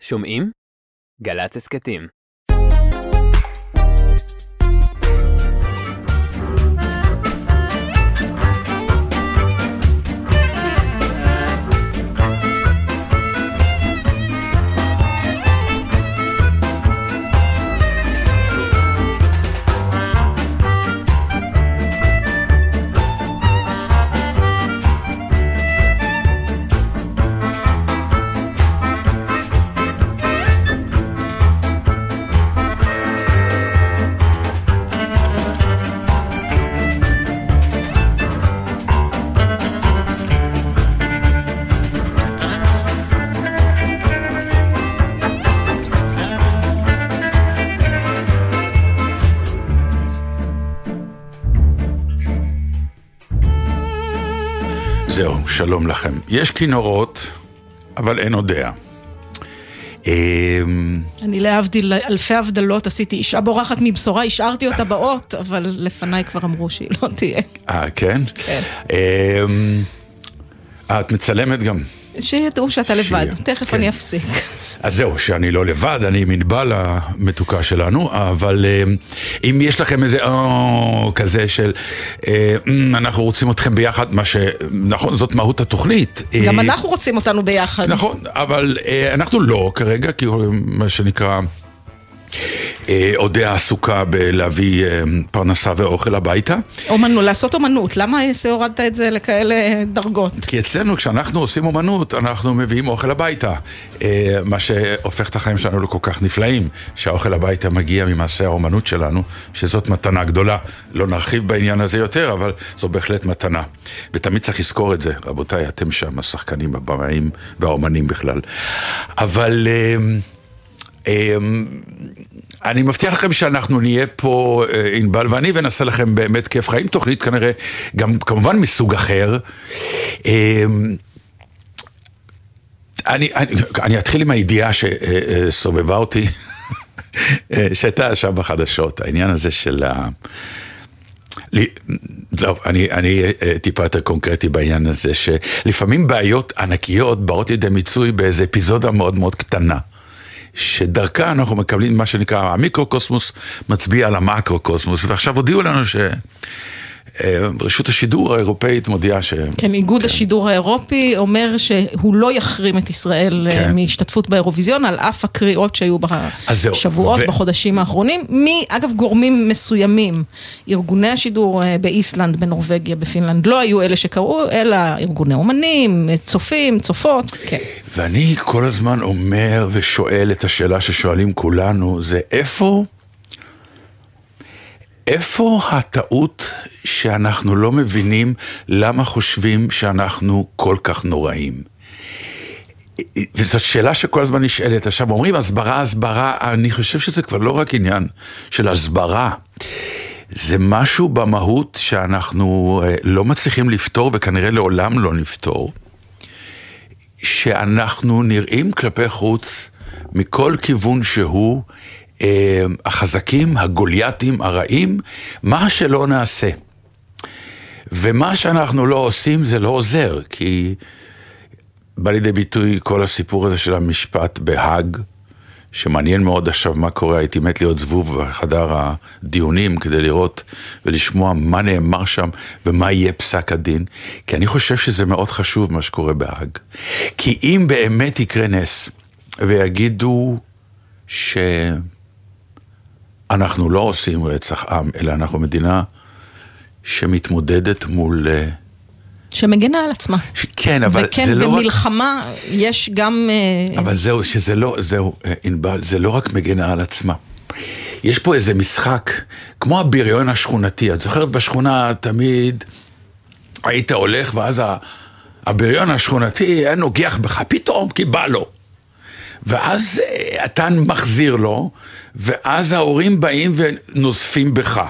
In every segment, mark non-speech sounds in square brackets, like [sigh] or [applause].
שומעים? גל"צ הסכתים. שלום לכם. יש כינורות, אבל אין אודיה. אמ, אני להבדיל אלפי הבדלות עשיתי אישה בורחת מבשורה, השארתי אותה באות, אבל לפניי כבר אמרו שהיא לא תהיה. אה, כן? כן. אמ, אה, את מצלמת גם. שידעו שאתה לבד, שיהיה, תכף כן. אני אפסיק. אז זהו, שאני לא לבד, אני עם ענבל המתוקה שלנו, אבל אמ, אם יש לכם איזה או כזה של אה, "אמ, אנחנו רוצים אתכם ביחד, מה ש... נכון, זאת מהות התוכנית. גם אה, אנחנו רוצים אותנו ביחד. נכון, אבל אה, אנחנו לא כרגע, כי מה שנקרא, אה, אודיה עסוקה בלהביא אה, פרנסה ואוכל הביתה. אומנות, לעשות אומנות, למה הורדת את זה לכאלה דרגות? כי אצלנו כשאנחנו עושים אומנות, אנחנו מביאים אוכל הביתה. אה, מה שהופך את החיים שלנו לכל כך נפלאים, שהאוכל הביתה מגיע ממעשה האומנות שלנו, שזאת מתנה גדולה. לא נרחיב בעניין הזה יותר, אבל זו בהחלט מתנה. ותמיד צריך לזכור את זה, רבותיי, אתם שם, השחקנים, הבמאים והאומנים בכלל. אבל... אמ, אני מבטיח לכם שאנחנו נהיה פה, אה, ענבל ואני, ונעשה לכם באמת כיף חיים. תוכנית כנראה גם כמובן מסוג אחר. אמ, אני, אני, אני אתחיל עם הידיעה שסובבה אותי, [laughs] אה, שהייתה עכשיו בחדשות, העניין הזה של ה... לי- טוב, אני, אני אה, טיפה יותר קונקרטי בעניין הזה, שלפעמים בעיות ענקיות באות לידי מיצוי באיזה אפיזודה מאוד מאוד קטנה. שדרכה אנחנו מקבלים מה שנקרא המיקרוקוסמוס מצביע על המקרוקוסמוס, ועכשיו הודיעו לנו שרשות השידור האירופאית מודיעה ש... כן, איגוד השידור האירופי אומר שהוא לא יחרים את ישראל אה, כן. מהשתתפות באירוויזיון, על אף הקריאות שהיו בשבועות, ו- בחודשים האחרונים, מאגב גורמים מסוימים. ארגוני השידור אה, באיסלנד, בנורבגיה, בפינלנד, לא היו אלה שקראו, אלא ארגוני אומנים, צופים, צופות, כן. ואני כל הזמן אומר ושואל את השאלה ששואלים כולנו, זה איפה, איפה הטעות שאנחנו לא מבינים למה חושבים שאנחנו כל כך נוראים? וזאת שאלה שכל הזמן נשאלת. עכשיו אומרים הסברה, הסברה, אני חושב שזה כבר לא רק עניין של הסברה. זה משהו במהות שאנחנו אה, לא מצליחים לפתור וכנראה לעולם לא נפתור. שאנחנו נראים כלפי חוץ מכל כיוון שהוא החזקים, הגולייתים, הרעים, מה שלא נעשה. ומה שאנחנו לא עושים זה לא עוזר, כי בא לידי ביטוי כל הסיפור הזה של המשפט בהאג, שמעניין מאוד עכשיו מה קורה, הייתי מת להיות זבוב בחדר הדיונים כדי לראות ולשמוע מה נאמר שם ומה יהיה פסק הדין, כי אני חושב שזה מאוד חשוב מה שקורה בהאג. כי אם באמת יקרה נס ויגידו שאנחנו לא עושים רצח עם, אלא אנחנו מדינה שמתמודדת מול... אה, שמגנה על עצמה. ש- כן, אבל וכן, זה לא רק... במלחמה יש גם... אה, אבל זהו, שזה לא, זהו, אה, ענבל, זה לא רק מגנה על עצמה. יש פה איזה משחק, כמו הבריון השכונתי. את זוכרת בשכונה תמיד היית הולך ואז הבריון השכונתי היה נוגח בך פתאום כי בא לו. ואז אתה מחזיר לו, ואז ההורים באים ונוזפים בך.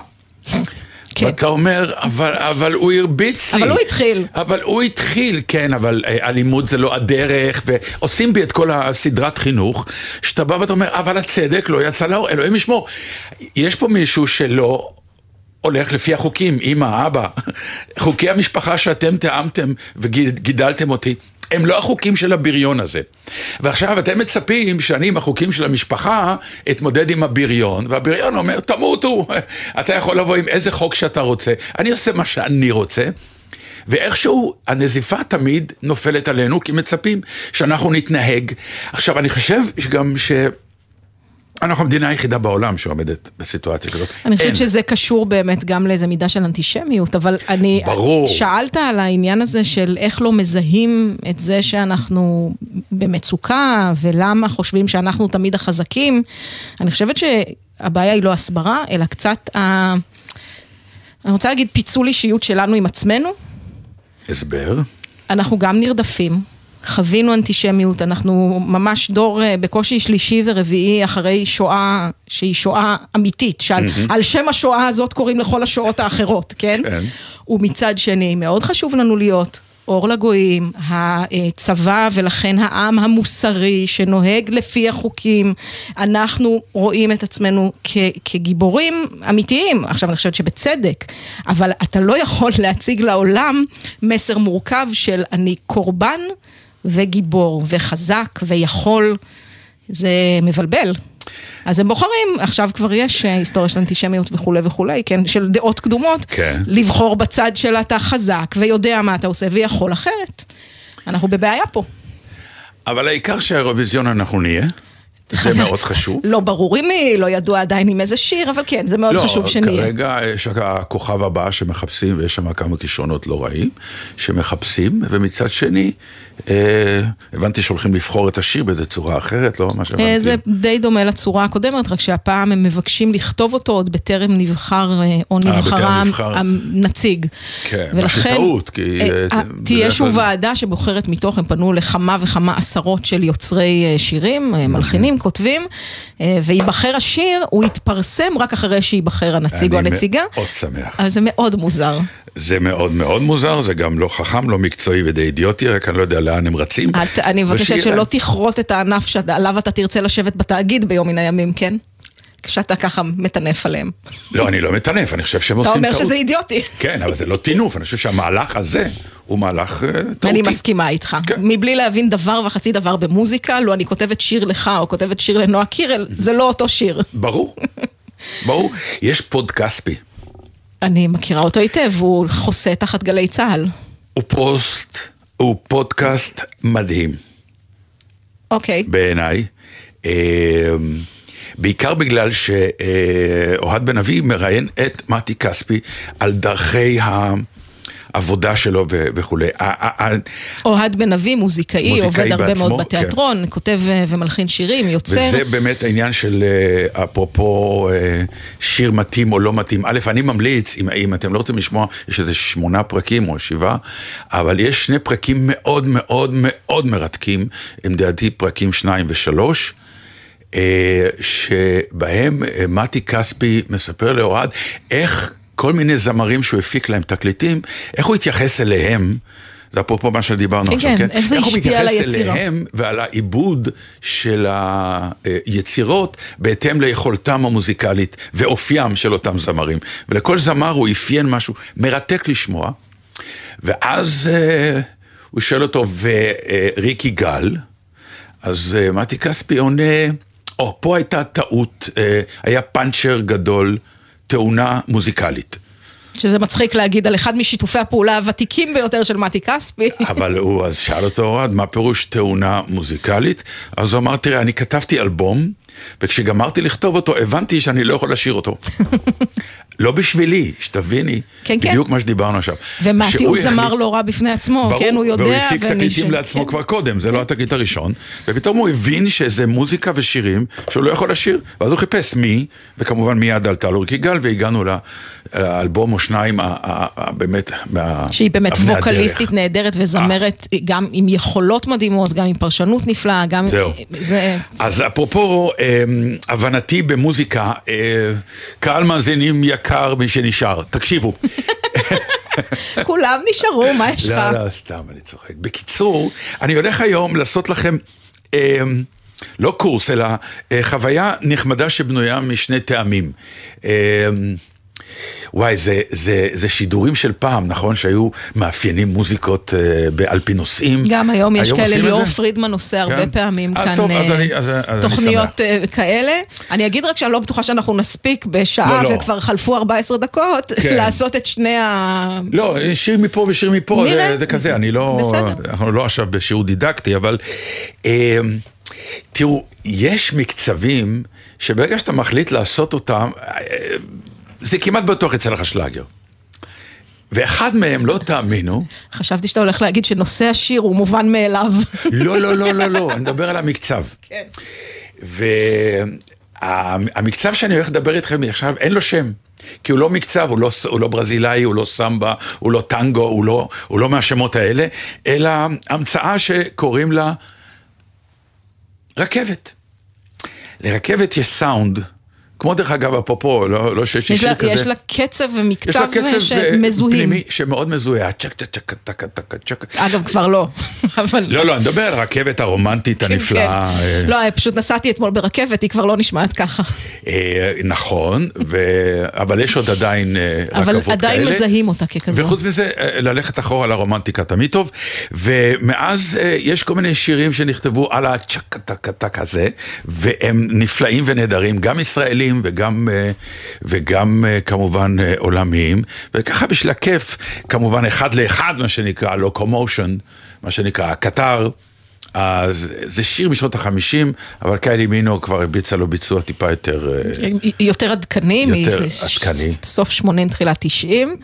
כן. ואתה אומר, אבל, אבל הוא הרביץ לי. אבל הוא התחיל. אבל הוא התחיל, כן, אבל אה, אלימות זה לא הדרך, ועושים בי את כל הסדרת חינוך, שאתה בא ואתה אומר, אבל הצדק לא יצא לאור, אלוהים ישמור. יש פה מישהו שלא הולך לפי החוקים, אמא, אבא, חוקי המשפחה שאתם תיאמתם וגידלתם אותי, הם לא החוקים של הבריון הזה. ועכשיו אתם מצפים שאני עם החוקים של המשפחה אתמודד עם הבריון, והבריון אומר, תמותו, [laughs] אתה יכול לבוא עם איזה חוק שאתה רוצה, אני עושה מה שאני רוצה. ואיכשהו הנזיפה תמיד נופלת עלינו, כי מצפים שאנחנו נתנהג. עכשיו, אני חושב שגם ש... אנחנו המדינה היחידה בעולם שעומדת בסיטואציה כזאת. אני חושבת. שזה קשור באמת גם לאיזה מידה של אנטישמיות, אבל אני... ברור. שאלת על העניין הזה של איך לא מזהים את זה שאנחנו במצוקה, ולמה חושבים שאנחנו תמיד החזקים. אני חושבת שהבעיה היא לא הסברה, אלא קצת ה... אני רוצה להגיד פיצול אישיות שלנו עם עצמנו. הסבר? אנחנו גם נרדפים, חווינו אנטישמיות, אנחנו ממש דור אה, בקושי שלישי ורביעי אחרי שואה שהיא שואה אמיתית, שעל על שם השואה הזאת קוראים לכל השואות האחרות, כן? כן. ומצד שני, מאוד חשוב לנו להיות אור לגויים, הצבא ולכן העם המוסרי שנוהג לפי החוקים, אנחנו רואים את עצמנו כ- כגיבורים אמיתיים, עכשיו אני חושבת שבצדק, אבל אתה לא יכול להציג לעולם מסר מורכב של אני קורבן וגיבור וחזק ויכול, זה מבלבל. אז הם בוחרים, עכשיו כבר יש אה, היסטוריה של אנטישמיות וכולי וכולי, כן, של דעות קדומות, כן. לבחור בצד של אתה חזק ויודע מה אתה עושה ויכול אחרת. אנחנו בבעיה פה. אבל העיקר שהאירוויזיון אנחנו נהיה, זה [laughs] מאוד חשוב. לא ברור עם מי, לא ידוע עדיין עם איזה שיר, אבל כן, זה מאוד חשוב שנהיה. לא, כרגע יש הכוכב הבא שמחפשים, ויש שם כמה כישרונות לא רעים, שמחפשים, ומצד שני, הבנתי שהולכים לבחור את השיר באיזה צורה אחרת, לא מה שהבנתי. אה, זה די דומה לצורה הקודמת, רק שהפעם הם מבקשים לכתוב אותו עוד בטרם נבחר אה, או נבחרה נבחר. הנציג. כן, מה שטעות, כי, אה, אה, אה, תהיה שוב ועדה שבוחרת מתוך, הם פנו לכמה וכמה עשרות של יוצרי אה, שירים, אה, מלחינים, כותבים, אה, וייבחר השיר, הוא יתפרסם רק אחרי שייבחר הנציג או אני הנציגה. מאוד שמח. אבל זה מאוד מוזר. זה מאוד מאוד מוזר, זה גם לא חכם, לא מקצועי ודי אידיוטי, רק אני לא יודע לאן הם רצים. את- אני מבקשת שלא. תכרות את הענף שעליו אתה תרצה לשבת בתאגיד ביום מן הימים, כן? כשאתה ככה מטנף עליהם. לא, אני לא מטנף, אני חושב שהם אתה עושים אומר טעות. שזה אידיוטי. כן, אבל זה לא טינוף, אני חושב שהמהלך הזה הוא מהלך אה, טעותי. אני מסכימה איתך. כן. מבלי להבין דבר וחצי דבר במוזיקה, לו אני כותבת שיר לך או כותבת שיר לנועה קירל, זה לא אותו שיר. ברור, ברור. יש פודקאסט, אני מכירה אותו היטב, הוא חוסה תחת גלי צה"ל. הוא פוסט, הוא פודקאסט מדהים אוקיי. בעיניי. אה, בעיקר בגלל שאוהד בן אבי מראיין את מתי כספי על דרכי העבודה שלו ו- וכולי. אוהד בן אבי, מוזיקאי, עובד הרבה בעצמו, מאוד בתיאטרון, כותב אה, ומלחין שירים, יוצר. וזה באמת העניין של אה, אפרופו אה, שיר מתאים או לא מתאים. א', אני ממליץ, אם, אם אתם לא רוצים לשמוע, יש איזה שמונה פרקים או שבעה, אבל יש שני פרקים מאוד מאוד מאוד מרתקים, הם לדעתי פרקים שניים ושלוש. שבהם מתי כספי מספר לאוהד איך כל מיני זמרים שהוא הפיק להם תקליטים, איך הוא התייחס אליהם, זה אפרופו מה שדיברנו כן, עכשיו, כן? איך זה הוא השפיע על מתייחס היצירה. אליהם ועל העיבוד של היצירות בהתאם ליכולתם המוזיקלית ואופיים של אותם זמרים. ולכל זמר הוא אפיין משהו מרתק לשמוע, ואז אה, הוא שואל אותו, וריקי גל, אז אה, מתי כספי עונה, או, פה הייתה טעות, אה, היה פאנצ'ר גדול, תאונה מוזיקלית. שזה מצחיק להגיד על אחד משיתופי הפעולה הוותיקים ביותר של מתי כספי. אבל הוא אז שאל אותו אוהד, מה פירוש תאונה מוזיקלית? אז הוא אמר, תראה, אני כתבתי אלבום, וכשגמרתי לכתוב אותו, הבנתי שאני לא יכול לשיר אותו. לא בשבילי, שתביני, כן, כן. בדיוק מה שדיברנו עכשיו. ומתי שהוא הוא זמר החליט- לא רע בפני עצמו, ברור, כן, הוא יודע. והוא הפיק תקליטים ש- לעצמו כן. כבר קודם, זה לא התקליט הראשון, ופתאום הוא הבין שזה מוזיקה ושירים שהוא לא יכול לשיר, ואז הוא חיפש מי, וכמובן מיד עלתה לו ריקי גל, והגענו לאלבום או שניים, באמת, שהיא באמת. ווקליסטית נהדרת וזמרת גם עם יכולות מדהימות, גם עם פרשנות נפלאה, גם... זהו. זה... אז אפרופו אמ, הבנתי במוזיקה, אה, קהל מאזינים יקר מי שנשאר, תקשיבו. כולם נשארו, מה יש לך? לא, לא, סתם, אני צוחק. בקיצור, אני הולך היום לעשות לכם, אה, לא קורס, אלא אה, חוויה נחמדה שבנויה משני טעמים. אה, וואי, זה, זה, זה שידורים של פעם, נכון? שהיו מאפיינים מוזיקות אה, על פי נושאים. גם היום יש היום כאלה, עושים את ליאור? פרידמן עושה הרבה כן? פעמים אה, כאן טוב, אז אה, אני- אז- אז אני תוכניות שמח. אה, כאלה. אני אגיד רק שאני לא בטוחה שאנחנו נספיק בשעה, לא, לא. וכבר חלפו 14 דקות, כן. [laughs] לעשות את שני ה... לא, שיר מפה ושיר מפה, נראה. זה, זה כזה, אני לא, בסדר. אנחנו לא עכשיו בשיעור דידקטי, אבל אה, תראו, יש מקצבים שברגע שאתה מחליט לעשות אותם, אה, זה כמעט בטוח יצא לך שלאגר. ואחד מהם, לא תאמינו, חשבתי שאתה הולך להגיד שנושא השיר הוא מובן מאליו. לא, לא, לא, לא, לא, אני מדבר על המקצב. כן. והמקצב שאני הולך לדבר איתכם עכשיו, אין לו שם. כי הוא לא מקצב, הוא לא, הוא לא ברזילאי, הוא לא סמבה, הוא לא טנגו, הוא לא, הוא לא מהשמות האלה, אלא המצאה שקוראים לה רכבת. לרכבת יש סאונד, כמו דרך אגב, אפרופו, לא, לא שיש לי שיר כזה. יש לה קצב ומקצב קצב אה, שמזוהים. פנימי שמאוד מזוהה, צ'ק צ'ק צ'ק צ'ק צ'ק צ'ק. אגב, כבר לא. [laughs] אבל... לא, לא, אני מדבר על הרכבת הרומנטית כן, הנפלאה. כן. אה, לא, פשוט נסעתי אתמול ברכבת, היא כבר לא נשמעת ככה. אה, נכון. אבל יש עוד עדיין אה, רכבות כאלה. אבל עדיין מזהים אותה ככזו. וחוץ מזה, אה, ללכת אחורה לרומנטיקה תמיד טוב, ומאז אה, יש כל מיני שירים שנכתבו על הצ'קטקטק הזה, והם נפלאים ונהדרים, גם ישראלים וגם, אה, וגם אה, כמובן אה, עולמיים, וככה בשביל הכיף, כמובן אחד לאחד, מה שנקרא, לוקומושן, מה שנקרא, הקטר. אז זה שיר משנות החמישים, אבל קיילי מינו כבר הרביצה לו ביצוע טיפה יותר... יותר עדכני, יותר עדכני. סוף 80, תחילת 90.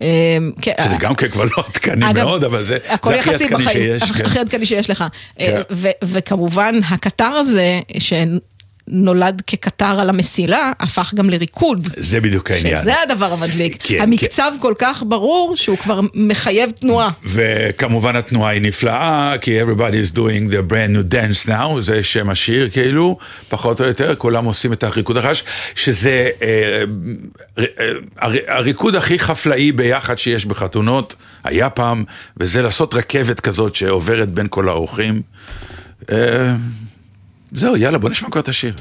אמ, כן, שזה גם כן כבר לא עדכני מאוד, אבל זה הכי עדכני שיש. כן. הכי עדכני שיש לך. כן. וכמובן, הקטר הזה, שנולד כקטר על המסילה, הפך גם לריקוד. זה בדיוק העניין. שזה הדבר המדליק. כן, המקצב כל כך ברור שהוא כבר מחייב תנועה. וכמובן התנועה היא נפלאה, כי everybody is doing the brand new dance now, זה שם השיר כאילו, פחות או יותר, כולם עושים את הריקוד החש, שזה אה, אה, הר- הריקוד הכי חפלאי ביחד שיש בחתונות, היה פעם, וזה לעשות רכבת כזאת שעוברת בין כל האורחים. אה, זהו, יאללה, בוא נשמע כבר את השיר.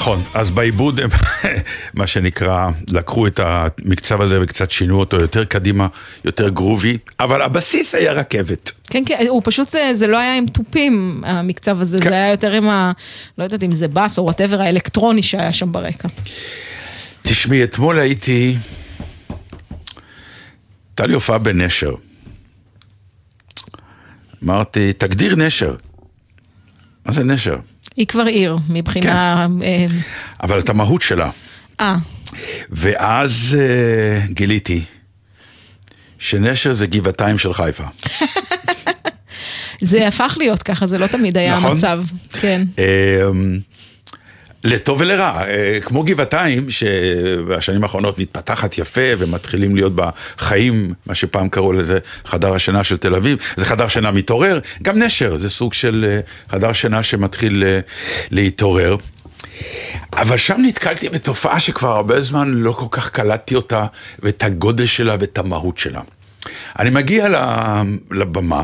נכון, אז בעיבוד הם, [laughs] מה שנקרא, לקחו את המקצב הזה וקצת שינו אותו יותר קדימה, יותר groovy, אבל הבסיס היה רכבת. כן, כן, הוא פשוט, זה, זה לא היה עם תופים, המקצב הזה, כן. זה היה יותר עם ה... לא יודעת אם זה בס או whatever האלקטרוני שהיה שם ברקע. תשמעי, אתמול הייתי, הייתה לי הופעה בנשר. אמרתי, תגדיר נשר. מה זה נשר? היא כבר עיר, מבחינה... אה, אבל את המהות שלה. אה, ואז אה, גיליתי שנשר זה גבעתיים של חיפה. [laughs] זה הפך להיות ככה, זה לא תמיד היה נכון. המצב. כן. לטוב ולרע, אה, כמו גבעתיים, שבשנים האחרונות מתפתחת יפה ומתחילים להיות בה חיים, מה שפעם קראו לזה חדר השינה של תל אביב, זה חדר שינה מתעורר, גם נשר זה סוג של אה, חדר שינה שמתחיל אה, להתעורר. אבל שם נתקלתי בתופעה שכבר הרבה זמן לא כל כך קלטתי אותה, ואת הגודל שלה ואת המהות שלה. אני מגיע לבמה,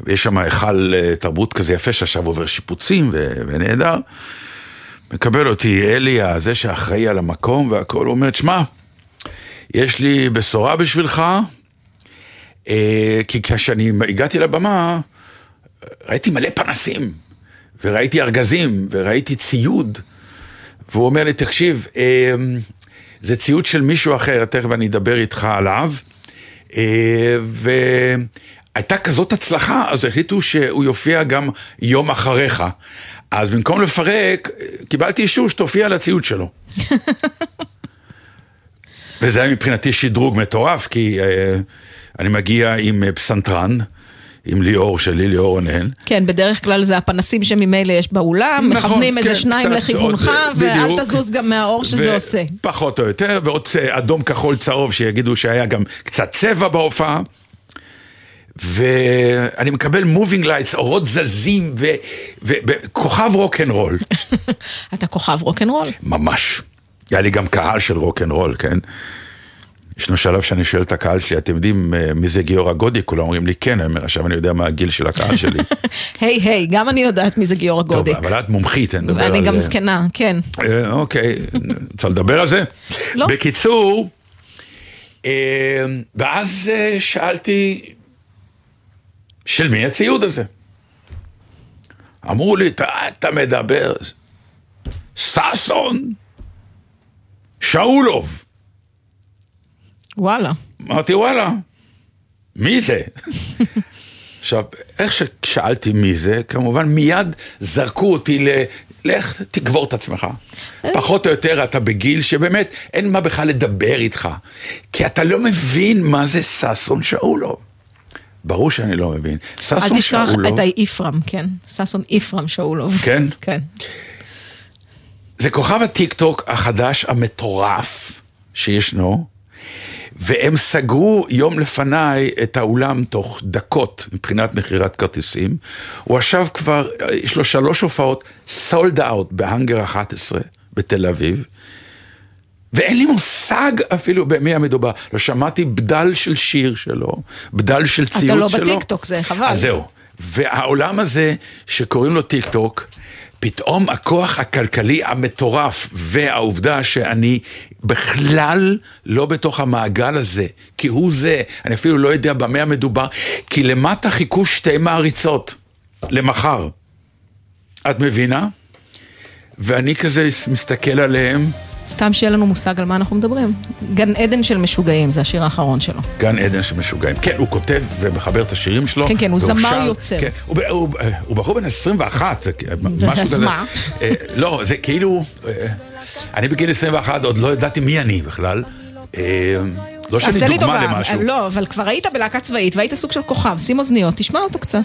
ויש שם היכל תרבות כזה יפה שעכשיו עובר שיפוצים ונהדר. מקבל אותי אלי, הזה שאחראי על המקום והכל, הוא אומר, שמע, יש לי בשורה בשבילך, אה, כי כשאני הגעתי לבמה, ראיתי מלא פנסים, וראיתי ארגזים, וראיתי ציוד, והוא אומר לי, תקשיב, אה, זה ציוד של מישהו אחר, תכף אני אדבר איתך עליו, אה, והייתה כזאת הצלחה, אז החליטו שהוא יופיע גם יום אחריך. אז במקום לפרק, קיבלתי אישור שתופיע על הציוד שלו. [laughs] וזה היה מבחינתי שדרוג מטורף, כי אה, אני מגיע עם אה, פסנתרן, עם ליאור שלי, ליאור רונן. כן, בדרך כלל זה הפנסים שממילא יש באולם, נכון, מכוונים איזה כן, שניים קצת לכיוונך, עוד, ואל בדיוק. תזוז גם מהאור שזה ו- עושה. פחות או יותר, ועוד אדום, כחול, צהוב, שיגידו שהיה גם קצת צבע בהופעה. ואני מקבל moving lights, אורות זזים, וכוכב רוקנרול, [laughs] אתה כוכב רוקנרול. ממש. היה לי גם קהל של רוקנרול, כן? ישנו שלב שאני שואל את הקהל שלי, אתם יודעים אה, מי זה גיורא גודי? כולם אומרים לי כן, אני אומר, עכשיו אני יודע מה הגיל של הקהל שלי. [laughs] היי, היי, גם אני יודעת מי זה גיורא טוב, גודיק. אבל את מומחית, אני מדבר על... ואני גם אה, זקנה, כן. אה, אוקיי, [laughs] רוצה לדבר על זה? לא. בקיצור, ואז שאלתי, של מי הציוד הזה? אמרו לי, אתה, אתה מדבר, ששון, שאולוב. וואלה. אמרתי, וואלה, מי זה? [laughs] עכשיו, איך ששאלתי מי זה, כמובן מיד זרקו אותי ל... לך תקבור את עצמך. פחות או יותר אתה בגיל שבאמת אין מה בכלל לדבר איתך. כי אתה לא מבין מה זה ששון שאולוב. ברור שאני לא מבין. אל ששון תשכח שאולוב, את האיפרם, כן. ששון איפרם שאולוב. כן? כן. זה כוכב הטיק טוק החדש המטורף שישנו, והם סגרו יום לפניי את האולם תוך דקות מבחינת מכירת כרטיסים. הוא עכשיו כבר, יש לו שלוש הופעות סולד אאוט בהאנגר 11 בתל אביב. ואין לי מושג אפילו במי המדובר. לא שמעתי בדל של שיר שלו, בדל של ציוץ אתה לא שלו. בטיקטוק, זה חבל. אז זהו. והעולם הזה שקוראים לו טיק טוק, פתאום הכוח הכלכלי המטורף והעובדה שאני בכלל לא בתוך המעגל הזה, כי הוא זה, אני אפילו לא יודע במה המדובר, כי למטה חיכו שתי מעריצות למחר. את מבינה? ואני כזה מסתכל עליהם, סתם שיהיה לנו מושג על מה אנחנו מדברים. גן עדן של משוגעים, זה השיר האחרון שלו. גן עדן של משוגעים. כן, הוא כותב ומחבר את השירים שלו. כן, כן, הוא זמר שר- יוצר. כן, הוא, הוא, הוא בחור בן 21, זה משהו אז כזה. מה? אה, לא, זה כאילו, אה, אני בגיל 21 עוד לא ידעתי מי אני בכלל. אה, לא שאני דוגמה למשהו. לא, אבל כבר היית בלהקה צבאית והיית סוג של כוכב, שים אוזניות, תשמע אותו קצת.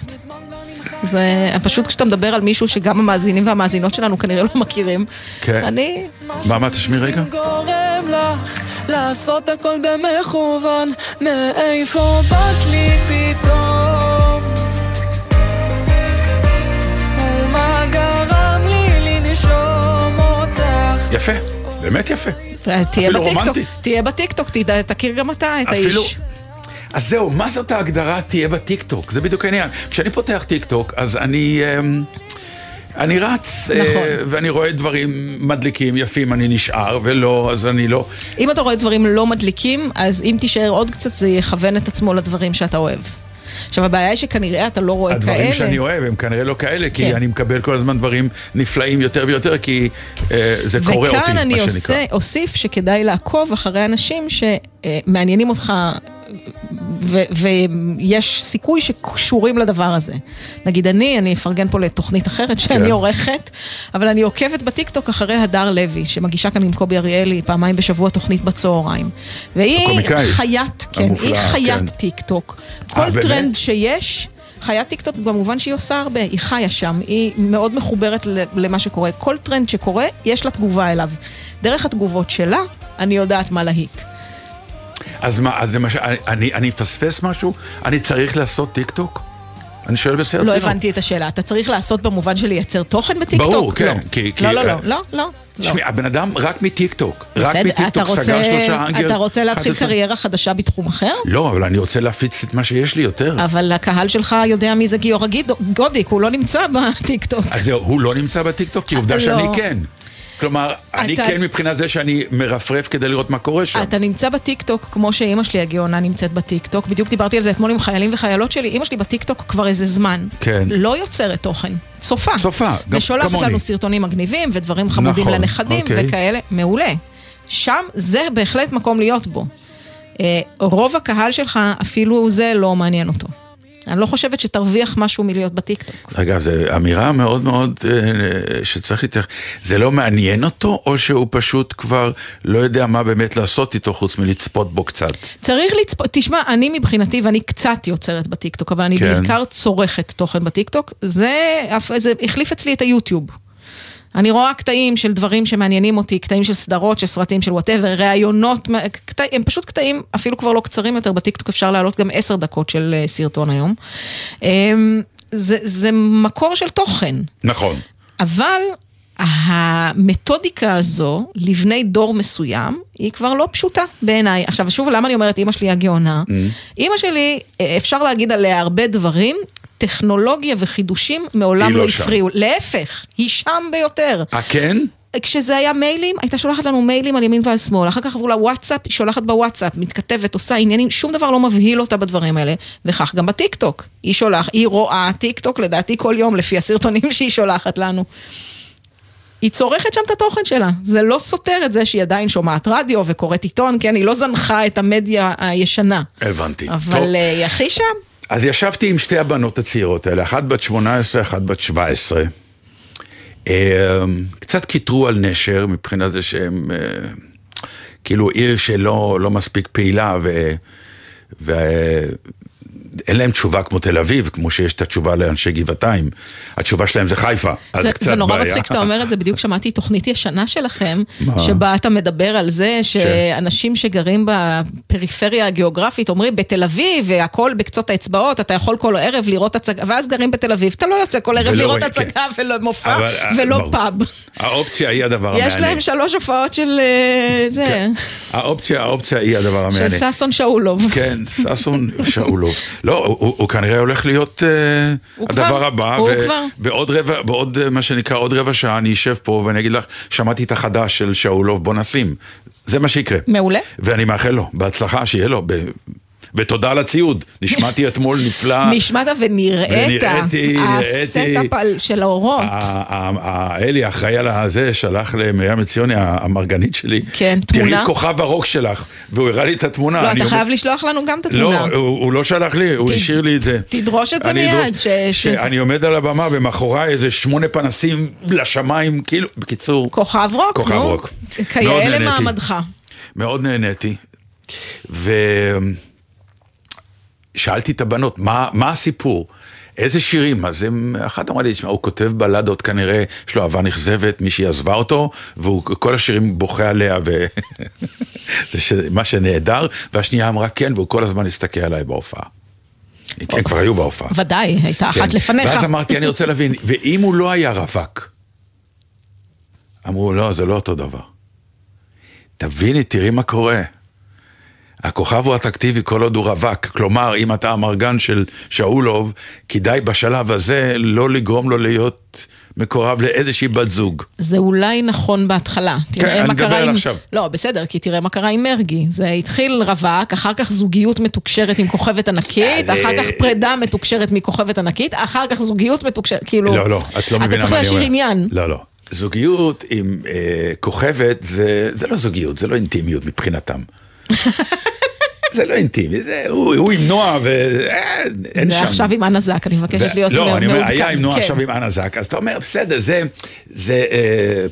זה פשוט כשאתה מדבר על מישהו שגם המאזינים והמאזינות שלנו כנראה לא מכירים. כן. אני, מה, מה, תשמעי רגע? גורם לך לעשות הכל במכוון מאיפה באת לי פתאום ומה גרם לי לנשום אותך יפה, באמת יפה. תהיה בטיקטוק. תהיה בטיקטוק, תכיר גם אתה את אפילו... האיש. אז זהו, מה זאת ההגדרה תהיה בטיקטוק? זה בדיוק העניין. כשאני פותח טיקטוק, אז אני... אמ, אני רץ, אה, נכון. ואני רואה דברים מדליקים, יפים, אני נשאר, ולא, אז אני לא... אם אתה רואה דברים לא מדליקים, אז אם תישאר עוד קצת, זה יכוון את עצמו לדברים שאתה אוהב. עכשיו, הבעיה היא שכנראה אתה לא רואה כאלה. הדברים שאני אוהב הם כנראה לא כאלה, כי כן. אני מקבל כל הזמן דברים נפלאים יותר ויותר, כי אה, זה קורא אותי, וכאן אני מה שנקרא. אוסיף שכדאי לעקוב אחרי אנשים שמעניינים אותך ו- ויש סיכוי שקשורים לדבר הזה. נגיד אני, אני אפרגן פה לתוכנית אחרת שאני כן. עורכת, אבל אני עוקבת בטיקטוק אחרי הדר לוי, שמגישה כאן עם קובי אריאלי פעמיים בשבוע תוכנית בצהריים. והיא הקומיקאית חיית, כן, היא המופלאה, חיית כן. טיקטוק. אה, כל באמת? טרנד שיש... חיית טיקטוק במובן שהיא עושה הרבה, היא חיה שם, היא מאוד מחוברת למה שקורה. כל טרנד שקורה, יש לה תגובה אליו. דרך התגובות שלה, אני יודעת מה להיט. אז מה, אז למשל, אני- אני אפספס משהו? אני צריך לעשות טיק טוק? אני שואל בשיא לא הרצינות. הבנתי את השאלה. אתה צריך לעשות במובן של לייצר תוכן בטיקטוק? ברור, כן, לא. כי- כי- לא, לא, לא, לא, לא. לא. תשמעי, הבן אדם רק מטיק טוק, רק בסדר, מטיק אתה טוק רוצה- סגר שלושה אנגל. אתה רוצה להתחיל 11. קריירה חדשה בתחום אחר? לא, אבל אני רוצה להפיץ את מה שיש לי יותר. אבל הקהל שלך יודע מי זה גיורא גודיק, הוא לא נמצא בטיקטוק. אז זהו, הוא לא נמצא בטיקטוק, כי עובדה לא. שאני כן. כלומר, אני אתה- כן מבחינת זה שאני מרפרף כדי לראות מה קורה שם. אתה נמצא בטיקטוק כמו שאימא שלי הגאונה נמצאת בטיקטוק, בדיוק דיברתי על זה אתמול עם חיילים וחיילות שלי, אימא שלי בטיקטוק כבר איזה זמן. כן. לא יוצרת תוכן, צופה. צופה, גם ושולחת כמוני. לנו סרטונים מגניבים ודברים חמודים נכון, לנכדים אוקיי. וכאלה, מעולה. שם זה בהחלט מקום להיות בו. אה, רוב הקהל שלך, אפילו זה לא מעניין אותו. אני לא חושבת שתרוויח משהו מלהיות בטיקטוק. אגב, זו אמירה מאוד מאוד אה, שצריך להתייחס. זה לא מעניין אותו, או שהוא פשוט כבר לא יודע מה באמת לעשות איתו חוץ מלצפות בו קצת? צריך לצפות, תשמע, אני מבחינתי, ואני קצת יוצרת בטיקטוק, אבל אני כן. בעיקר צורכת תוכן בטיקטוק, זה, זה החליף אצלי את היוטיוב. אני רואה קטעים של דברים שמעניינים אותי, קטעים של סדרות, של סרטים, של וואטאבר, ראיונות, קטע, הם פשוט קטעים אפילו כבר לא קצרים יותר, בטיקטוק אפשר להעלות גם עשר דקות של אה, סרטון היום. אמ, זה, זה מקור של תוכן. נכון. אבל המתודיקה הזו לבני דור מסוים היא כבר לא פשוטה בעיניי. עכשיו שוב, למה אני אומרת אימא שלי הגאונה? Mm. אימא שלי, אה, אפשר להגיד עליה הרבה דברים, טכנולוגיה וחידושים מעולם לא לא. הפריעו. להפך, היא שם ביותר. אה, כן? כשזה היה מיילים, הייתה שולחת לנו מיילים על ימין ועל שמאל, אחר כך עברו לה וואטסאפ, היא שולחת בוואטסאפ, מתכתבת, עושה עניינים, שום דבר לא מבהיל אותה בדברים האלה, וכך גם בטיקטוק. היא שולחת, היא רואה טיקטוק לדעתי כל יום לפי הסרטונים [laughs] שהיא שולחת לנו. היא צורכת שם את התוכן שלה, זה לא סותר את זה שהיא עדיין שומעת רדיו וקוראת עיתון, כן, היא לא זנחה את המדיה הישנה. הבנתי. טוב. אבל אה, היא הכי שם. אז ישבתי עם שתי הבנות הצעירות האלה, אחת בת 18, אחת בת 17. אה, קצת קיטרו על נשר מבחינת זה שהם אה, כאילו עיר שלא לא מספיק פעילה ו... ו... אין להם תשובה כמו תל אביב, כמו שיש את התשובה לאנשי גבעתיים. התשובה שלהם זה חיפה, אז זה, קצת זה נורא בעיה. מצחיק שאתה אומר את זה, בדיוק שמעתי תוכנית ישנה שלכם, מה? שבה אתה מדבר על זה שאנשים שגרים בפריפריה הגיאוגרפית אומרים בתל אביב והכל בקצות האצבעות, אתה יכול כל ערב לראות הצגה, ואז גרים בתל אביב, אתה לא יוצא כל ערב לראות רואים, הצגה ולא מופע אבל, אה, ולא ברור. פאב. האופציה היא הדבר המעניין. יש להם שלוש הופעות של אה, זה, כן. האופציה, האופציה היא הדבר של המעניין. ששון שאולוב. כן, ששון שאולוב. לא, הוא, הוא, הוא כנראה הולך להיות הוא הדבר כבר, הבא. הוא כבר. בעוד רבע, בעוד אה, מה שנקרא עוד רבע שעה אני אשב פה ואני אגיד לך, שמעתי את החדש של שאולוב, בוא נשים. זה מה שיקרה. מעולה. ואני מאחל לו, בהצלחה, שיהיה לו. ב... ותודה על הציוד, נשמעתי אתמול נפלא. [laughs] נשמעת ונראית. ה setup של האורות. אלי, האחראי על הזה, שלח למרים עציוני, המרגנית שלי. כן, תראי תמונה? את כוכב הרוק שלך, והוא הראה לי את התמונה. לא, אני אתה חייב לשלוח לנו גם את לא, התמונה. הוא, הוא לא שלח לי, הוא השאיר לי את זה. תדרוש את זה אני מיד, שאני עומד על הבמה ומאחוריי איזה שמונה פנסים לשמיים, כאילו, בקיצור, כוכב רוק, כוכב נו. רוק. מאוד כיאה. למעמדך. מאוד נהניתי. ושאלתי את הבנות, מה, מה הסיפור? איזה שירים? אז הם, אחת אמרה לי, תשמע, הוא כותב בלדות כנראה, יש לו אהבה נכזבת, מישהי עזבה אותו, והוא כל השירים בוכה עליה, ו... [laughs] זה ש... מה שנהדר, והשנייה אמרה כן, והוא כל הזמן הסתכל עליי בהופעה. הם כבר היו בהופעה. ודאי, הייתה כן. אחת לפניך. ואז אמרתי, אני רוצה להבין, ואם הוא לא היה רווק? אמרו, לא, זה לא אותו דבר. תביני, תראי מה קורה. הכוכב הוא אטרקטיבי כל עוד הוא רווק. כלומר, אם אתה המרגן של שאולוב, כדאי בשלב הזה לא לגרום לו להיות מקורב לאיזושהי בת זוג. זה אולי נכון בהתחלה. תראה כן, אני מדבר על עם... עכשיו. לא, בסדר, כי תראה מה קרה עם מרגי. זה התחיל רווק, אחר כך זוגיות מתוקשרת עם כוכבת ענקית, אה, אחר כך פרידה מתוקשרת מכוכבת ענקית, אחר כך זוגיות מתוקשרת, כאילו... לא, לא, את לא מבינה מה אני אומר. אתה צריך להשאיר עניין. לא, לא. זוגיות עם אה, כוכבת זה, זה לא זוגיות, זה לא אינטימיות מבחינתם. [laughs] זה לא אינטימי, זה, הוא, הוא עם נועה ואין שם. ועכשיו עם אנה זק, אני מבקשת להיות לא. אני אומר, היה עם נועה כן. עכשיו עם אנה זק, אז אתה אומר, בסדר, זה, זה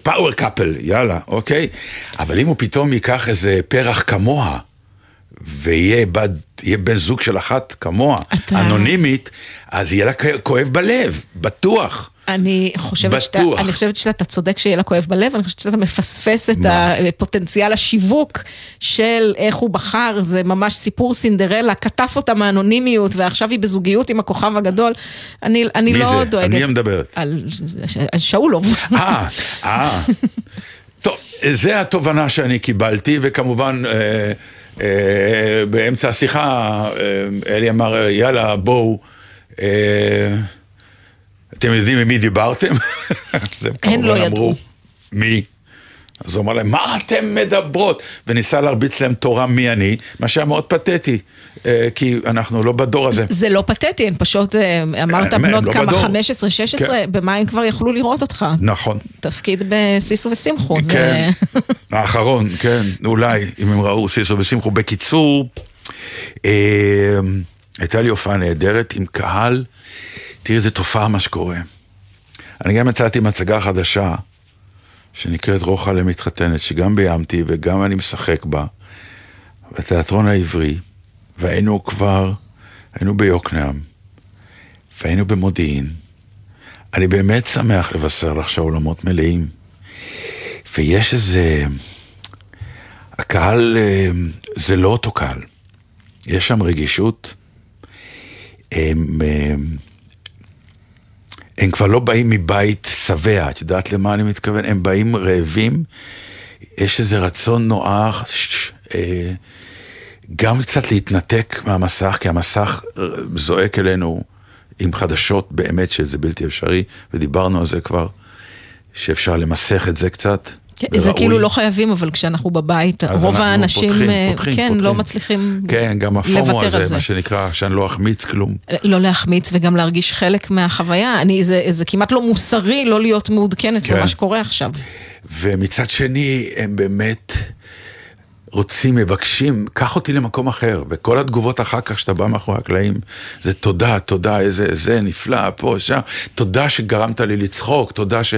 פאוור קאפל, יאללה, אוקיי? אבל אם הוא פתאום ייקח איזה פרח כמוה, ויהיה בד, בן זוג של אחת כמוה, אתה- אנונימית, אז יהיה לה כואב בלב, בטוח. אני חושבת, שאתה. אני חושבת שאתה צודק שיהיה לה כואב בלב, אני חושבת שאתה מפספס את? הפוטנציאל השיווק של איך הוא בחר, זה ממש סיפור סינדרלה, כתב אותה מאנונימיות ועכשיו היא בזוגיות עם הכוכב הגדול. אני, אני מי לא זה? דואגת. על מי מדברת? על, על שאולוב. אה, אה. טוב, זה התובנה שאני קיבלתי, וכמובן, אה, אה, באמצע השיחה, אה, אלי אמר, יאללה, בואו. אה, אתם יודעים עם מי דיברתם? [laughs] אז הם כמובן לא ידעו. אמרו, מי? אז הוא אמר להם, מה אתם מדברות? וניסה להרביץ להם תורה מי אני, מה שהיה מאוד פתטי, אה, כי אנחנו לא בדור הזה. זה לא פתטי, הן פשוט, אה, אמרת הם בנות לא כמה, בדור. 15, 16, כן. במה הם כבר יכלו לראות אותך? נכון. תפקיד בסיסו ושמחו. זה- כן, [laughs] האחרון, כן, אולי, אם הם ראו סיסו ושמחו. בקיצור, אה, הייתה לי הופעה נהדרת עם קהל, תראי איזה תופעה מה שקורה. אני גם יצאתי עם הצגה חדשה, שנקראת רוחה למתחתנת, שגם ביימתי וגם אני משחק בה, בתיאטרון העברי, והיינו כבר, היינו ביוקנעם, והיינו במודיעין. אני באמת שמח לבשר לך שהאולמות מלאים. ויש איזה... הקהל אה, זה לא אותו קהל. יש שם רגישות. הם, אה, הם כבר לא באים מבית שבע, את יודעת למה אני מתכוון? הם באים רעבים, יש איזה רצון נואח, אה, גם קצת להתנתק מהמסך, כי המסך אה, זועק אלינו עם חדשות באמת שזה בלתי אפשרי, ודיברנו על זה כבר, שאפשר למסך את זה קצת. כן, זה. כאילו לא חייבים, אבל כשאנחנו בבית, רוב האנשים, פותחים, אה, פותחים, כן, פותחים. לא מצליחים כן, גם הפומו לוותר על הזה, זה. מה שנקרא, שאני לא אחמיץ כלום. לא להחמיץ וגם להרגיש חלק מהחוויה. אני, זה, זה כמעט לא מוסרי לא להיות מעודכנת כן. במה שקורה עכשיו. ומצד שני, הם באמת רוצים, מבקשים, קח אותי למקום אחר. וכל התגובות אחר כך, שאתה בא מאחורי הקלעים, זה תודה, תודה, איזה, זה נפלא, פה, שם, תודה שגרמת לי לצחוק, תודה ש...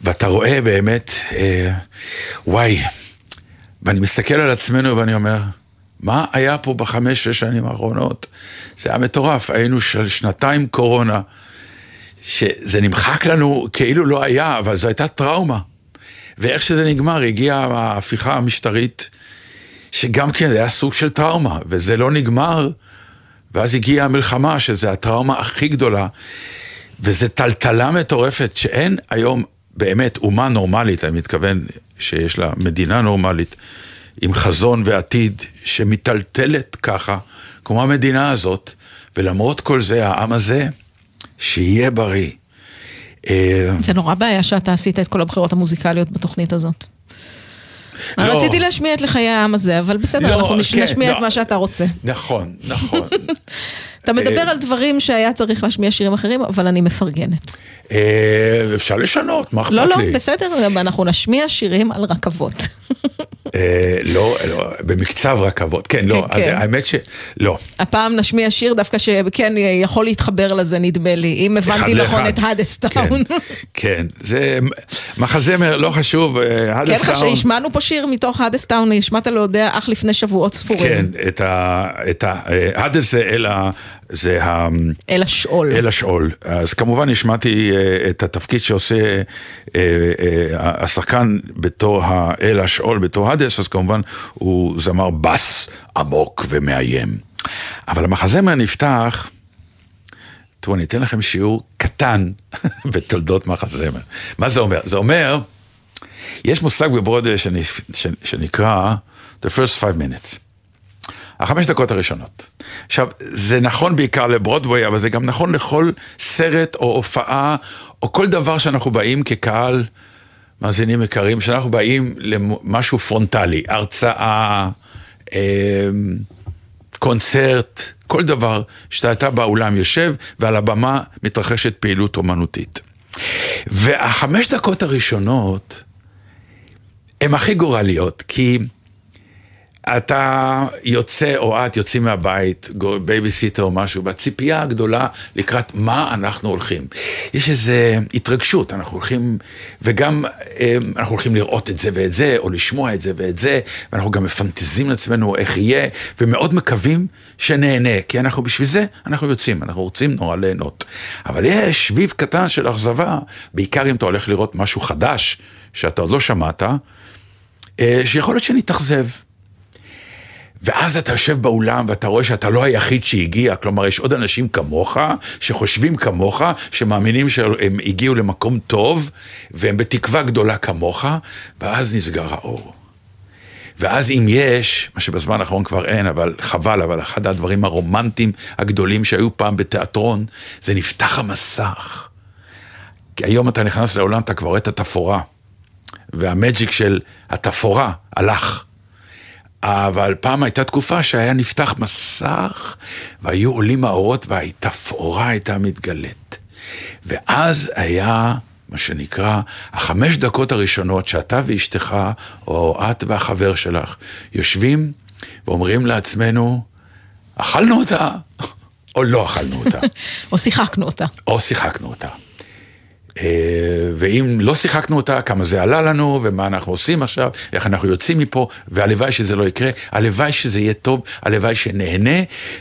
ואתה רואה באמת, אה, וואי, ואני מסתכל על עצמנו ואני אומר, מה היה פה בחמש, שש שנים האחרונות? זה היה מטורף, היינו של שנתיים קורונה, שזה נמחק לנו כאילו לא היה, אבל זו הייתה טראומה. ואיך שזה נגמר, הגיעה ההפיכה המשטרית, שגם כן היה סוג של טראומה, וזה לא נגמר, ואז הגיעה המלחמה, שזה הטראומה הכי גדולה, וזו טלטלה מטורפת, שאין היום באמת אומה נורמלית, אני מתכוון שיש לה מדינה נורמלית, עם חזון ועתיד, שמטלטלת ככה, כמו המדינה הזאת, ולמרות כל זה, העם הזה, שיהיה בריא. אה, זה נורא בעיה שאתה עשית את כל הבחירות המוזיקליות בתוכנית הזאת. לא. רציתי להשמיע את לחיי העם הזה, אבל בסדר, לא, אנחנו כן, נשמיע את לא. מה שאתה רוצה. נכון, נכון. [laughs] אתה מדבר אה, על דברים שהיה צריך להשמיע שירים אחרים, אבל אני מפרגנת. אה, אפשר לשנות, מה אכפת לא, לא, לי? בסדר, אנחנו נשמיע שירים על רכבות. [laughs] אה, לא, לא, במקצב רכבות, כן, לא, כן, כן. האמת ש... לא. הפעם נשמיע שיר דווקא שכן יכול להתחבר לזה, נדמה לי, אם הבנתי נכון. את Hadestown. כן, כן, זה מחזמר, לא חשוב, אה, כן, שהשמענו פה שיר מתוך Hadestown, השמעת להודיע אך לפני שבועות כן, ספורים. ה... את ה... הדס זה אל ה... זה ה... אל השאול. אל השאול. אז כמובן השמעתי אה, את התפקיד שעושה אה, אה, השחקן בתור האל השאול, בתור הדס, אז כמובן הוא זמר בס עמוק ומאיים. אבל המחזמר נפתח, תראו, אני אתן לכם שיעור קטן [laughs] בתולדות מחזמר. מה זה אומר? זה אומר, יש מושג בברודווי שאני- ש- שנקרא The First Five Minutes. החמש דקות הראשונות. עכשיו, זה נכון בעיקר לברודוויי, אבל זה גם נכון לכל סרט או הופעה, או כל דבר שאנחנו באים כקהל, מאזינים יקרים, שאנחנו באים למשהו פרונטלי, הרצאה, אה, קונצרט, כל דבר שאתה באולם יושב, ועל הבמה מתרחשת פעילות אומנותית. והחמש דקות הראשונות הן הכי גורליות, כי אתה יוצא או את יוצאים מהבית, בייביסיטר או משהו, בציפייה הגדולה לקראת מה אנחנו הולכים. יש איזו התרגשות, אנחנו הולכים, וגם אה, אנחנו הולכים לראות את זה ואת זה, או לשמוע את זה ואת זה, ואנחנו גם מפנטזים לעצמנו איך יהיה, ומאוד מקווים שנהנה, כי אנחנו בשביל זה, אנחנו יוצאים, אנחנו רוצים נורא ליהנות. אבל יש שביב קטן של אכזבה, בעיקר אם אתה הולך לראות משהו חדש, שאתה עוד לא שמעת, אה, שיכול להיות שנתאכזב. ואז אתה יושב באולם ואתה רואה שאתה לא היחיד שהגיע, כלומר יש עוד אנשים כמוך, שחושבים כמוך, שמאמינים שהם הגיעו למקום טוב, והם בתקווה גדולה כמוך, ואז נסגר האור. ואז אם יש, מה שבזמן האחרון כבר אין, אבל חבל, אבל אחד הדברים הרומנטיים הגדולים שהיו פעם בתיאטרון, זה נפתח המסך. כי היום אתה נכנס לעולם, אתה כבר רואה את התפאורה, והמג'יק של התפאורה הלך. אבל פעם הייתה תקופה שהיה נפתח מסך, והיו עולים האורות והתפאורה הייתה מתגלית. ואז היה, מה שנקרא, החמש דקות הראשונות שאתה ואשתך, או את והחבר שלך, יושבים ואומרים לעצמנו, אכלנו אותה, [laughs] או לא אכלנו אותה, [laughs] או שיחקנו אותה. או שיחקנו אותה. אה, ואם לא שיחקנו אותה, כמה זה עלה לנו, ומה אנחנו עושים עכשיו, איך אנחנו יוצאים מפה, והלוואי שזה לא יקרה, הלוואי שזה יהיה טוב, הלוואי שנהנה,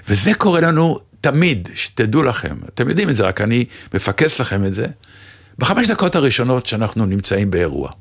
וזה קורה לנו תמיד, שתדעו לכם, אתם יודעים את זה, רק אני מפקס לכם את זה, בחמש דקות הראשונות שאנחנו נמצאים באירוע.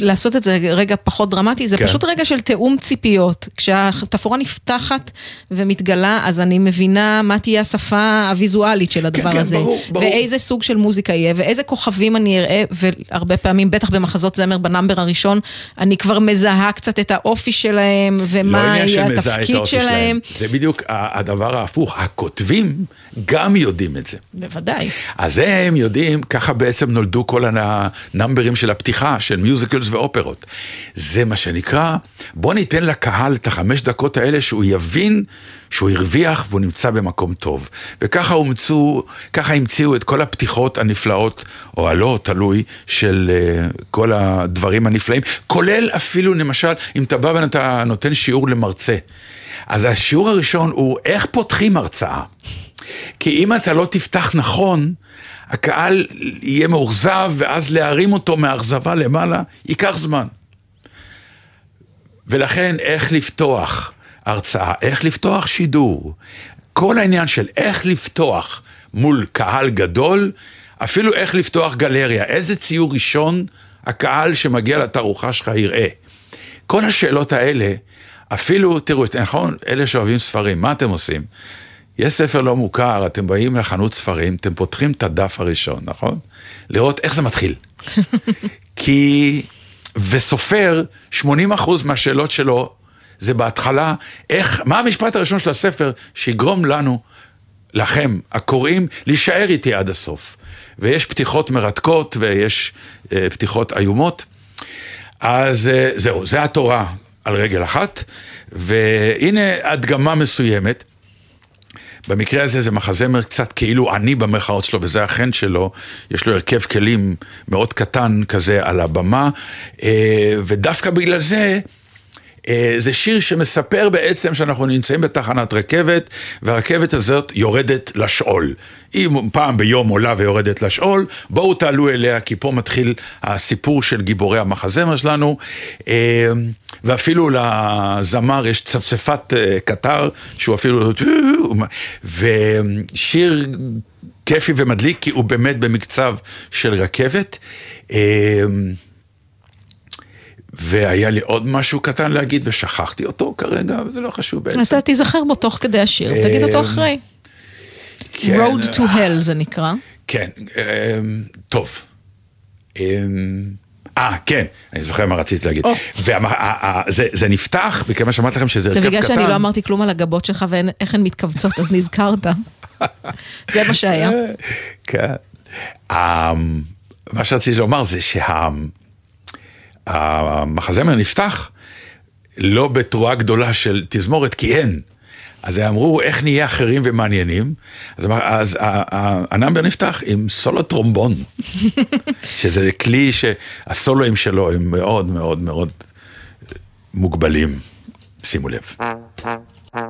לעשות את זה רגע פחות דרמטי, זה כן. פשוט רגע של תיאום ציפיות. כשהתפאורה נפתחת ומתגלה, אז אני מבינה מה תהיה השפה הוויזואלית של הדבר כן, הזה. ברור, ברור. ואיזה סוג של מוזיקה יהיה, ואיזה כוכבים אני אראה, והרבה פעמים, בטח במחזות זמר בנאמבר הראשון, אני כבר מזהה קצת את האופי שלהם, לא ומה עניין יהיה התפקיד האופי שלהם. זה בדיוק הדבר ההפוך, הכותבים גם יודעים את זה. בוודאי. אז הם יודעים, ככה בעצם נולדו כל הנאמברים של הפתיחה, של מיוזיקלס ואופרות. זה מה שנקרא, בוא ניתן לקהל את החמש דקות האלה שהוא יבין שהוא הרוויח והוא נמצא במקום טוב. וככה הומצאו, ככה המציאו את כל הפתיחות הנפלאות, או הלא, תלוי, של uh, כל הדברים הנפלאים, כולל אפילו, למשל, אם אתה בא ואתה נותן שיעור למרצה. אז השיעור הראשון הוא איך פותחים הרצאה. כי אם אתה לא תפתח נכון, הקהל יהיה מאוכזב, ואז להרים אותו מהאכזבה למעלה, ייקח זמן. ולכן, איך לפתוח הרצאה, איך לפתוח שידור, כל העניין של איך לפתוח מול קהל גדול, אפילו איך לפתוח גלריה, איזה ציור ראשון הקהל שמגיע לתערוכה שלך יראה. כל השאלות האלה, אפילו, תראו, נכון, אלה שאוהבים ספרים, מה אתם עושים? יש ספר לא מוכר, אתם באים לחנות ספרים, אתם פותחים את הדף הראשון, נכון? לראות איך זה מתחיל. [laughs] כי, וסופר, 80% מהשאלות שלו זה בהתחלה, איך, מה המשפט הראשון של הספר שיגרום לנו, לכם, הקוראים, להישאר איתי עד הסוף. ויש פתיחות מרתקות ויש אה, פתיחות איומות. אז אה, זהו, זה התורה על רגל אחת, והנה הדגמה מסוימת. במקרה הזה זה מחזמר קצת כאילו עני במרכאות שלו, וזה החן שלו, יש לו הרכב כלים מאוד קטן כזה על הבמה, אה, ודווקא בגלל זה, זה שיר שמספר בעצם שאנחנו נמצאים בתחנת רכבת, והרכבת הזאת יורדת לשאול. היא פעם ביום עולה ויורדת לשאול, בואו תעלו אליה, כי פה מתחיל הסיפור של גיבורי המחזמר שלנו, אה, ואפילו לזמר יש צפצפת אה, קטר, שהוא אפילו... ושיר כיפי ומדליק, כי הוא באמת במקצב של רכבת. אה, והיה לי עוד משהו קטן להגיד ושכחתי אותו כרגע, וזה לא חשוב בעצם. אתה תיזכר בו תוך כדי השיר, תגיד אותו אחרי. כן, Road to Hell זה נקרא. כן, אמ, טוב. אמ, אה, כן, אני זוכר מה רציתי להגיד. או. וזה נפתח, מכיוון שאמרתי לכם שזה זה הרכב בגלל קטן. שאני לא אמרתי כלום על הגבות שלך ואיך הן מתכווצות, אז נזכרת. [laughs] זה מה שהיה. כן. אמ, מה שרציתי לומר זה שהמחזמר נפתח לא בתרועה גדולה של תזמורת, כי אין. אז הם אמרו, איך נהיה אחרים ומעניינים? אז, אז ה- ה- ה number נפתח עם סולו טרומבון, [laughs] שזה כלי שהסולואים שלו הם מאוד מאוד מאוד מוגבלים, שימו לב. Chugga [laughs]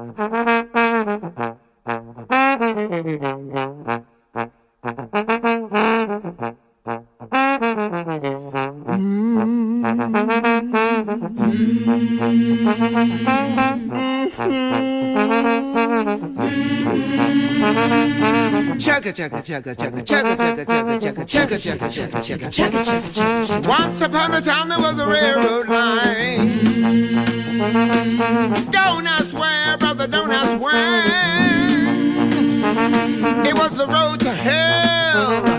chugga Once upon a time there was a railroad line. Don't ask where, brother, don't ask when. It was the road to hell.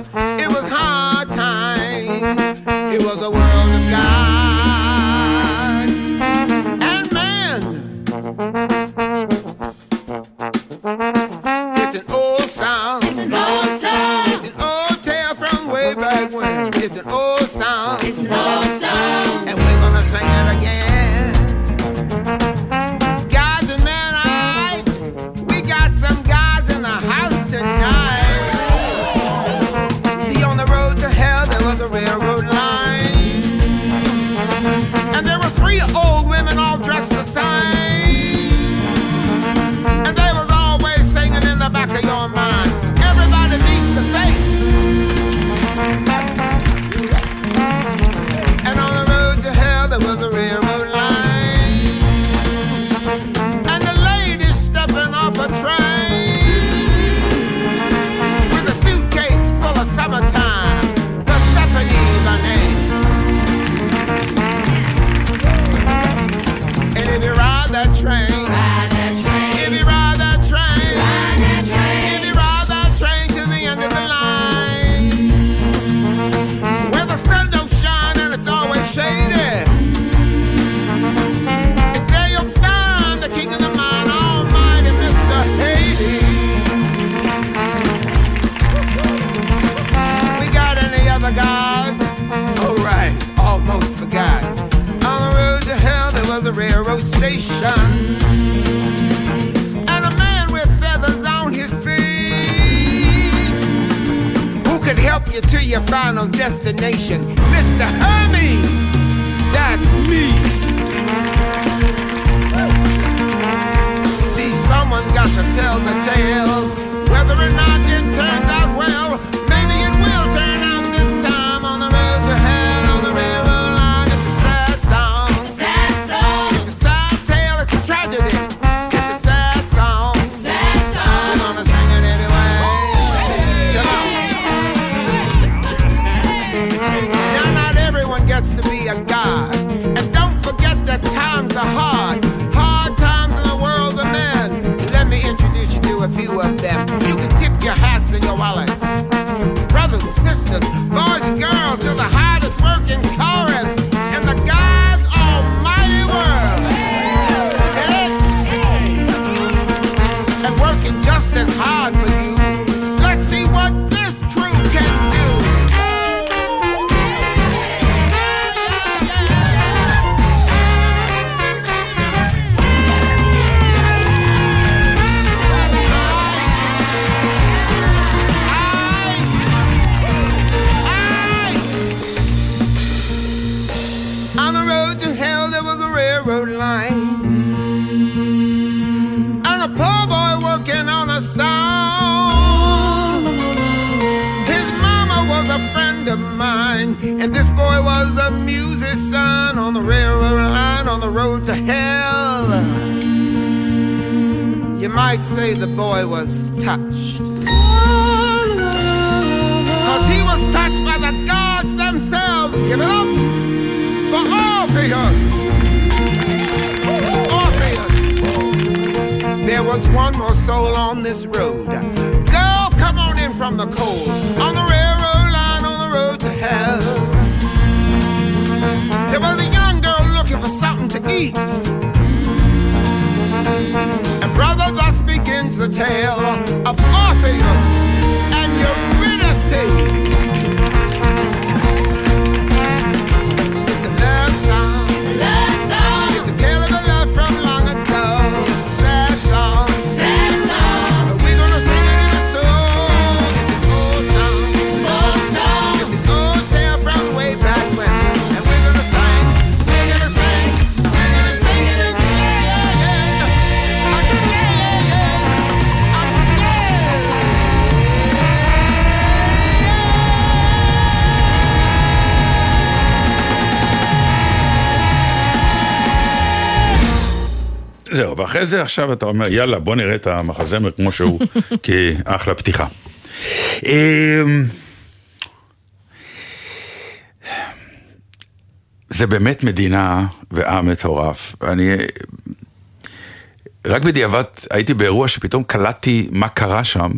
Times are hard. Hard times in the world of men. Let me introduce you to a few of them. You can tip your hats and your wallets. Brothers and sisters, boys and girls, to the hardest working chorus railroad line on the road to hell. You might say the boy was touched. Cause he was touched by the gods themselves. Give it up for Orpheus. Orpheus. There was one more soul on this road. Girl, come on in from the cold. On the railroad line, on the road to hell feet. And brother, thus begins the tale ואחרי זה עכשיו אתה אומר, יאללה, בוא נראה את המחזמר כמו שהוא, [laughs] כי אחלה פתיחה. אמ, זה באמת מדינה ועם מטורף. אני... רק בדיעבד הייתי באירוע שפתאום קלטתי מה קרה שם,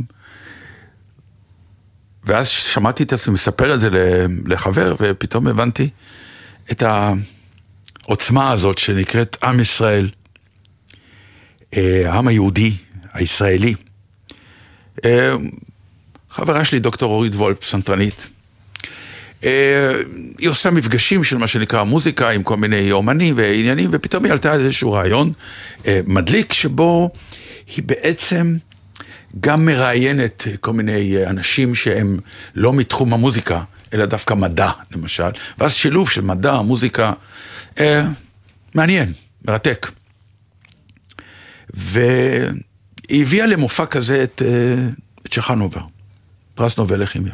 ואז שמעתי את עצמי מספר את זה לחבר, ופתאום הבנתי את העוצמה הזאת שנקראת עם ישראל, העם היהודי, הישראלי. אה, חברה שלי, דוקטור אורית וולף, פסנתרנית, אה, היא עושה מפגשים של מה שנקרא מוזיקה עם כל מיני אומנים ועניינים, ופתאום היא עלתה על איזשהו רעיון אה, מדליק, שבו היא בעצם גם מראיינת כל מיני אה, אנשים שהם לא מתחום המוזיקה, אלא דווקא מדע, למשל, ואז שילוב של מדע, מוזיקה, אה, מעניין, מרתק. והיא הביאה למופע כזה את, אה, את צ'חנובר, פרס נובל לכימיה.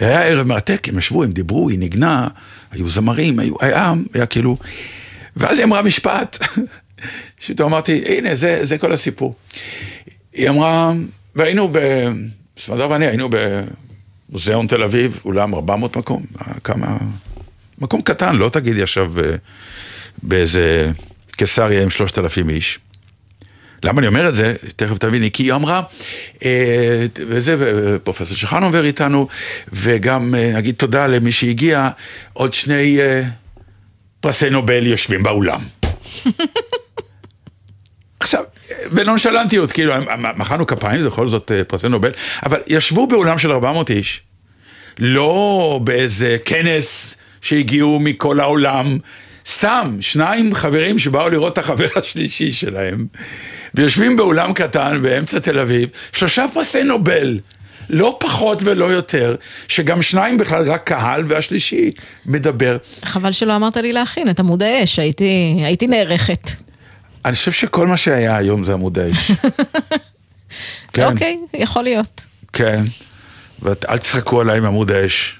היה ערב מרתק, הם ישבו, הם דיברו, היא ניגנה, היו זמרים, היו, היה, היה כאילו... ואז היא אמרה משפט, [laughs] שפתאום אמרתי, הנה, זה, זה כל הסיפור. היא אמרה, והיינו ב... סמדר ואני היינו במוזיאון תל אביב, אולם 400 מקום, כמה... מקום קטן, לא תגידי עכשיו ב- באיזה קיסריה עם 3,000 איש. למה אני אומר את זה? תכף תביני, כי היא אמרה, אה, וזה, פרופסור שחנובר איתנו, וגם אה, נגיד תודה למי שהגיע, עוד שני אה, פרסי נובל יושבים באולם. [laughs] עכשיו, בנונשלנטיות, כאילו, מחאנו כפיים, זה בכל זאת פרסי נובל, אבל ישבו באולם של 400 איש, לא באיזה כנס שהגיעו מכל העולם, סתם, שניים חברים שבאו לראות את החבר השלישי שלהם, ויושבים באולם קטן באמצע תל אביב, שלושה פרסי נובל. לא פחות ולא יותר, שגם שניים בכלל רק קהל והשלישי מדבר. חבל שלא אמרת לי להכין את עמוד האש, הייתי, הייתי נערכת. אני חושב שכל מה שהיה היום זה עמוד האש. [laughs] כן, אוקיי, יכול להיות. כן. ואל תצחקו עליי עם עמוד האש.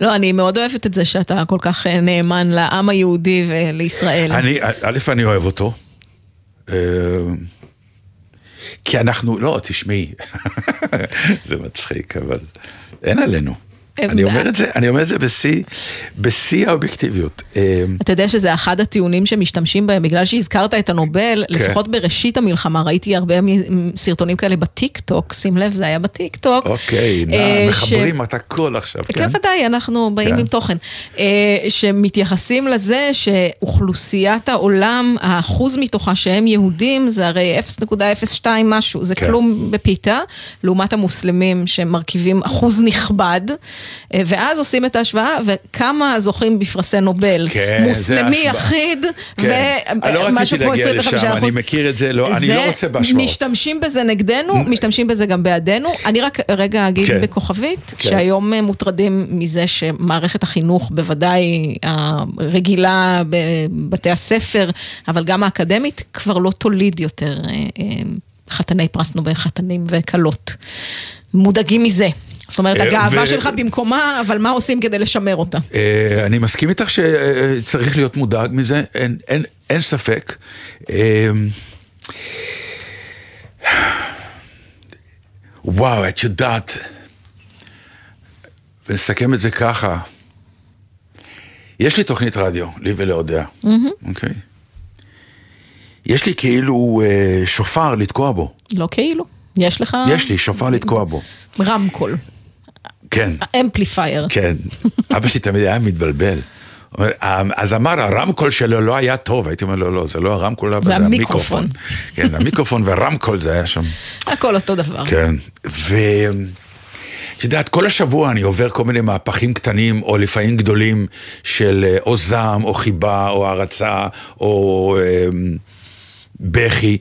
לא, אני מאוד אוהבת את זה שאתה כל כך אה, נאמן לעם היהודי ולישראל. אני, א', אני אוהב אותו. אה, כי אנחנו, לא, תשמעי, [laughs] זה מצחיק, אבל אין עלינו. אני אומר את זה, אני אומר את זה בשיא, בשיא האובייקטיביות. אה, אתה יודע שזה אחד הטיעונים שמשתמשים בהם, בגלל שהזכרת את הנובל, כן. לפחות בראשית המלחמה, ראיתי הרבה סרטונים כאלה בטיק טוק, שים לב, זה היה בטיק טוק. אוקיי, נא, אה, מחברים את הכל עכשיו, כן, כן? ודאי, אנחנו באים כן. עם תוכן. אה, שמתייחסים לזה שאוכלוסיית העולם, האחוז מתוכה שהם יהודים, זה הרי 0.02 משהו, זה כן. כלום בפיתה, לעומת המוסלמים שמרכיבים אחוז נכבד, אה, ואז עושים את ההשוואה, וכמה זוכים בפרסי נובל. כן, זה מוסלמי. יחיד, כן. אני לא רציתי ומשהו כמו להגיע 25 לשם, אני מכיר את זה, לא, אני לא רוצה בהשוואות. משתמשים בזה נגדנו, משתמשים בזה גם בעדנו. אני רק רגע אגיד כן. בכוכבית, כן. שהיום אה, מוטרדים מזה שמערכת החינוך, בוודאי הרגילה בבתי הספר, אבל גם האקדמית, כבר לא תוליד יותר אה, אה, חתני פרס נובל, חתנים וכלות. מודאגים מזה. זאת אומרת, אה, הגאווה ו- שלך במקומה, אבל מה עושים כדי לשמר אותה? אה, אני מסכים איתך שצריך להיות מודאג מזה, אין, אין, אין ספק. אה, וואו, את יודעת, ונסכם את זה ככה, יש לי תוכנית רדיו, לי ולאודיה, אוקיי? יש לי כאילו אה, שופר לתקוע בו, לא כאילו, יש לך יש לי שופר לתקוע בו, רמקול, כן. אמפליפייר. כן, [laughs] אבא שלי תמיד היה מתבלבל. אומר, אז אמר, הרמקול שלו לא היה טוב, הייתי אומר לו, לא, זה לא הרמקול, זה זה המיקרופון." המיקרופון. כן, המיקרופון והרמקול זה היה שם. הכל אותו דבר. כן, ו... את יודעת, כל השבוע אני עובר כל מיני מהפכים קטנים, או לפעמים גדולים, של אה, או זעם, או חיבה, או הערצה, או אה, בכי.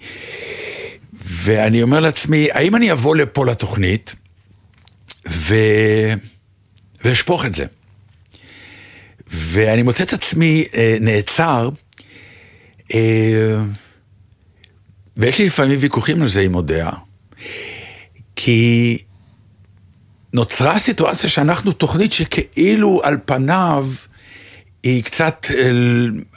ואני אומר לעצמי, האם אני אבוא לפה לתוכנית, ו... ואשפוך את זה? ואני מוצא את עצמי אה, נעצר, אה, ויש לי לפעמים ויכוחים על זה עם אודיה, כי נוצרה סיטואציה שאנחנו תוכנית שכאילו על פניו היא קצת אה,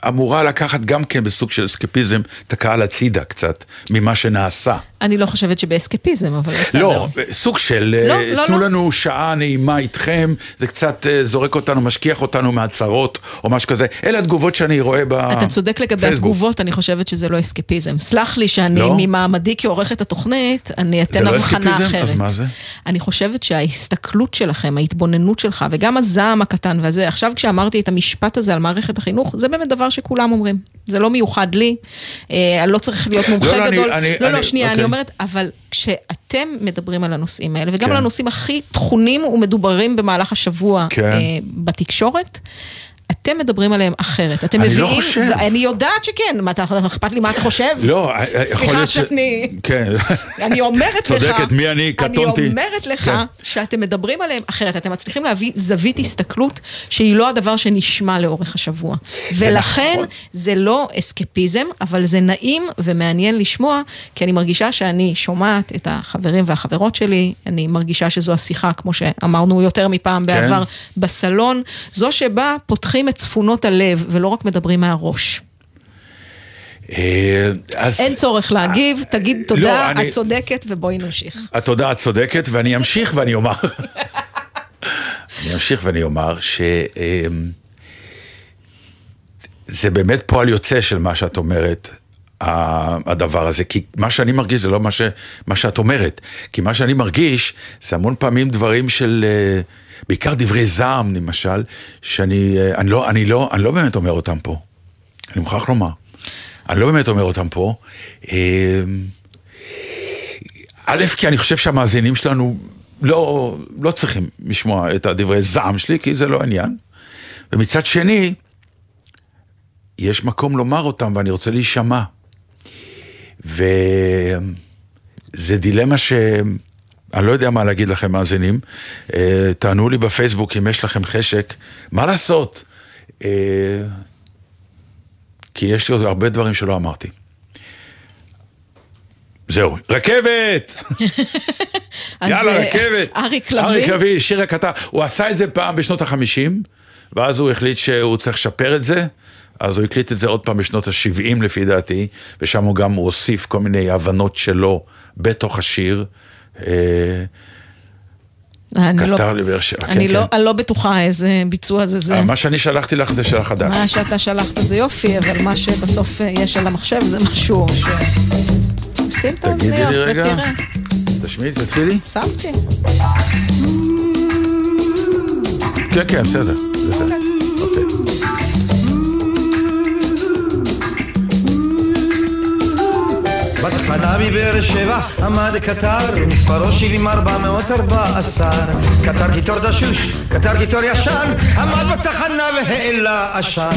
אמורה לקחת גם כן בסוג של אסקפיזם את הקהל הצידה קצת ממה שנעשה. אני לא חושבת שבאסקפיזם, אבל בסדר. לא, סוג של לא, אה, לא, תנו לא. לנו שעה נעימה איתכם, זה קצת אה, זורק אותנו, משכיח אותנו מהצרות או משהו כזה. אלה התגובות שאני רואה בפייסבוק. אתה צודק לגבי התגובות, אני חושבת שזה לא אסקפיזם. סלח לי שאני, לא? ממעמדי כעורכת התוכנית, אני אתן זה לא הבחנה אסקפיזם? אחרת. אז מה זה? אני חושבת שההסתכלות שלכם, ההתבוננות שלך, וגם הזעם הקטן והזה, עכשיו כשאמרתי את המשפט הזה על מערכת החינוך, זה באמת דבר שכולם אומרים. זה לא מיוחד לי, אה, אני לא צריך להיות מומחה לא, אני- גדול. אני- לא, לא, אני- שנייה, אני אוקיי. אומרת, אבל כשאתם מדברים על הנושאים האלה, וגם כן. על הנושאים הכי טחונים ומדוברים במהלך השבוע כן. אה, בתקשורת, אתם מדברים עליהם אחרת. אתם אני מביאים... לא חושב. זה- אני יודעת שכן, מה, אתה- אכפת לי מה אתה חושב? לא, אה, אה, יכול סליחה להיות ש... שאני... כן. אני אומרת [laughs] לך, צודקת, מי אני? קטונתי. אני אומרת לך כן. שאתם מדברים עליהם אחרת, אתם מצליחים להביא זווית הסתכלות שהיא לא הדבר שנשמע לאורך השבוע. ולכן נכון. זה לא אסקפיזם, אבל זה נעים ומעניין לשמוע, כי אני מרגישה שאני שומעת את החברים והחברות שלי, אני מרגישה שזו השיחה, כמו שאמרנו יותר מפעם כן. בעבר, בסלון, זו שבה פותחים את צפונות הלב ולא רק מדברים מהראש. אה, אז... אין צורך להגיב, תגיד לא, תודה, אני- את צודקת ובואי נמשיך. התודה את צודקת, ואני אמשיך ואני אומר, אני אמשיך ואני אומר ש... אמ, זה באמת פועל יוצא של מה שאת אומרת, הדבר הזה, כי מה שאני מרגיש זה לא מה, ש, מה שאת אומרת, כי מה שאני מרגיש זה המון פעמים דברים של, אה, בעיקר דברי זעם למשל, שאני אה, אני לא, אני לא, אני לא באמת אומר אותם פה, אני מוכרח לומר, אני לא באמת אומר אותם פה. אמ, א', כי אני חושב שהמאזינים שלנו לא, לא צריכים לשמוע את הדברי זעם שלי, כי זה לא העניין. ומצד שני, יש מקום לומר אותם ואני רוצה להישמע. וזה דילמה ש... אני לא יודע מה להגיד לכם, מאזינים. אה, תענו לי בפייסבוק אם יש לכם חשק. מה לעשות? אה, כי יש לי עוד הרבה דברים שלא אמרתי. זהו, רכבת! יאללה, אה, רכבת. אריק לביא? אריק לביא, שיר הקטר. הוא עשה את זה פעם בשנות החמישים, ואז הוא החליט שהוא צריך לשפר את זה, אז הוא הקליט את זה עוד פעם בשנות ה-70 לפי דעתי, ושם הוא גם הוסיף כל מיני הבנות שלו בתוך השיר. אה, אני לא- קטר לבאר שבע, אני כן, לא- כן. אני לא בטוחה איזה ביצוע זה זה. אה, מה שאני שלחתי לך זה של החדש. מה שאתה שלחת זה יופי, אבל מה שבסוף אה, יש על המחשב זה משהו ש... שים את תגידי לי האוזניות רגע. ותראה. תשמעי, תתחילי. שמתי. כן, כן, בסדר. בסדר. בתחנה מבאר שבע עמד קטר, מספרו 70414. קטר קיטור דשוש, קטר קיטור ישן, עמד בתחנה והעלה עשן.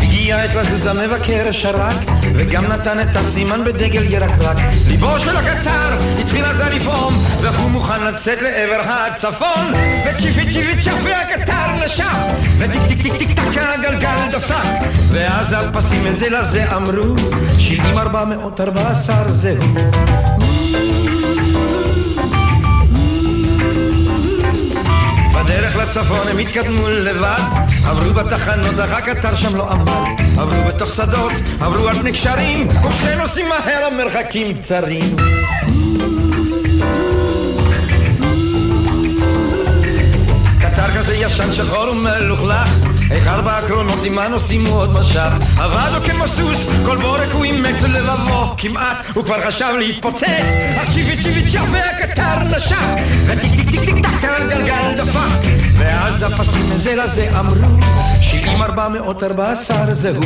הגיע עת לזוז המבקר שרק, וגם נתן את הסימן בדגל ירקרק. ליבו של הקטר התחיל אז לפעום, והוא מוכן לצאת לעבר הצפון. וצ'יפי צ'יפי צ'פי הקטר נשך, וטיק טיק טיק טיק טק הגלגל דפק. ואז הפסים מזה לזה אמרו, שבעים ארבע מאות ארבע עשר זהו. בדרך לצפון הם התקדמו לבד. עברו בתחנות, אך הקטר שם לא עמד. עברו בתוך שדות, עברו על פני קשרים ושני נוסעים מהר המרחקים קצרים. קטר כזה ישן שחור ומלוכלך איך ארבע הקרונות עם הנוסעים הוא עוד משך? עבד לו כמו סוס, כל בורג הוא אימץ ללבבו כמעט הוא כבר חשב להתפוצץ. אך צ'יפי צ'יפי צ'אפ והקטר נשך. וטיק טיק טיק טיק טק הגלגל דפק. ואז הפסים מזה לזה אמרו שבעים ארבע מאות ארבע עשר זהו.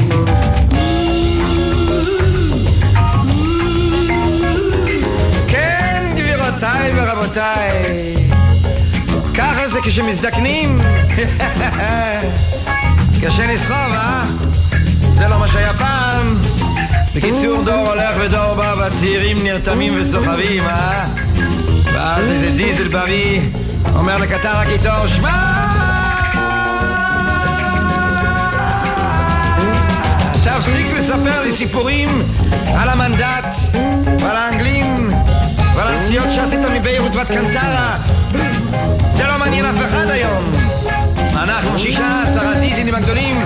כן גבירותיי ורבותיי. ככה זה כשמזדקנים [laughs] קשה לסחוב, אה? זה לא מה שהיה פעם בקיצור דור הולך ודור בא והצעירים נרתמים וסוחבים, אה? ואז איזה דיזל בריא אומר לקטר הקיטור שמע תפסיק לספר לי סיפורים על המנדט ועל האנגלים ועל הנסיעות שעשית מביירות ועד קנטרה זה לא מעניין אף אחד היום. אנחנו שישה עשר הדיזינים הגדולים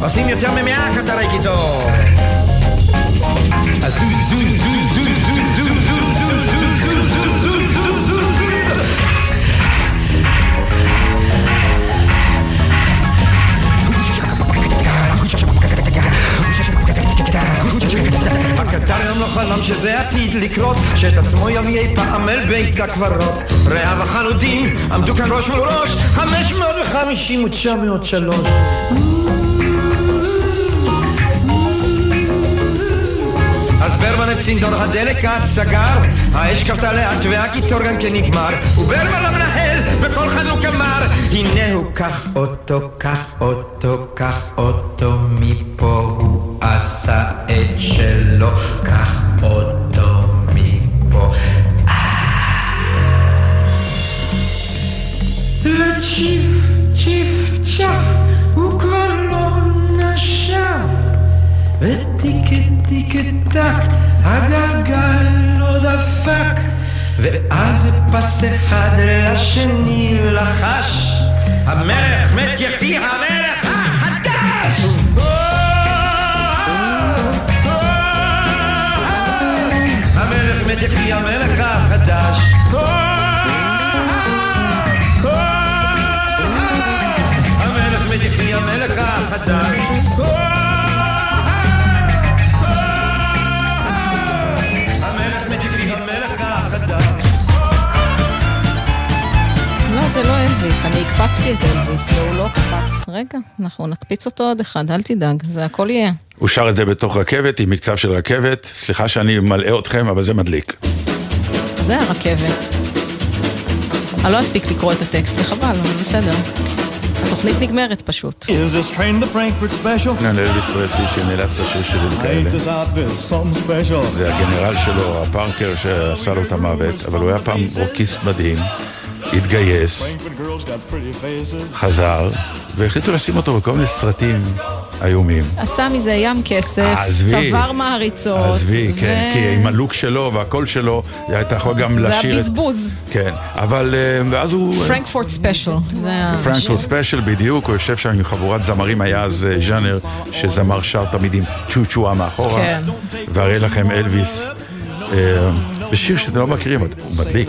עושים יותר ממאה קטרי קיטור. אז זו זו זו הקטר היום לא חלם שזה עתיד לקרות שאת עצמו יביא אי פעם אל בית הקברות. רעיו החלודים עמדו כאן ראש מול ראש חמש מאות וחמישים ותשע מאות שלוש אז ברמן את צינדור הדלק עד סגר האש כבתה לאט והקיטור גם כן נגמר. וברמן המנהל בכל חנוק אמר הנה הוא קח אותו, קח אותו, קח אותו מפה הוא עשה את שלו קח אותו מפה. יחי המלך יחי המלך החדש המלך מת יחי המלך החדש המלך מת יחי המלך החדש זה לא אלוויס, אני הקפצתי את אלוויס, והוא לא קפץ. רגע, אנחנו נקפיץ אותו עוד אחד, אל תדאג, זה הכל יהיה. הוא שר את זה בתוך רכבת, עם מקצב של רכבת. סליחה שאני מלאה אתכם, אבל זה מדליק. זה הרכבת. אני לא אספיק לקרוא את הטקסט, וחבל, אבל בסדר. התוכנית נגמרת פשוט. לאלוויס פרסלי שנאלץ לשיר שירים כאלה. זה הגנרל שלו, הפארקר, שעשה לו את המוות, אבל הוא היה פעם רוקיסט מדהים, התגייס. חזר, והחליטו לשים אותו בכל מיני סרטים איומים. עשה מזה ים כסף, עזבי. צבר מעריצות. עזבי, כן, ו- כי עם הלוק שלו והקול שלו, אתה יכול גם זה לשיר... את- הבזבוז. כן, אבל אה, ואז הוא... Frankfort Special. זה פרנקפורט ספיישל בדיוק, הוא יושב שם עם חבורת זמרים, היה אז אה, ז'אנר שזמר שר תמיד עם צ'ו צ'ואה מאחורה, כן. והרי לכם אלוויס, אה, בשיר שאתם לא מכירים, הוא מדליק.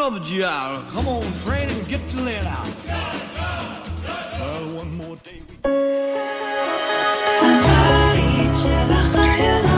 another GI, Come on, train and get your lead out. Well, one more day. We...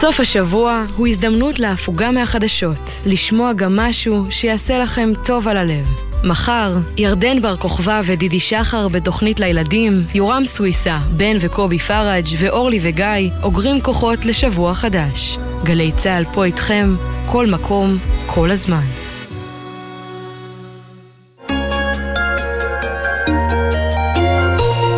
סוף השבוע הוא הזדמנות להפוגה מהחדשות, לשמוע גם משהו שיעשה לכם טוב על הלב. מחר, ירדן בר כוכבא ודידי שחר בתוכנית לילדים, יורם סוויסה, בן וקובי פראג' ואורלי וגיא אוגרים כוחות לשבוע חדש. גלי צה"ל פה איתכם, כל מקום, כל הזמן.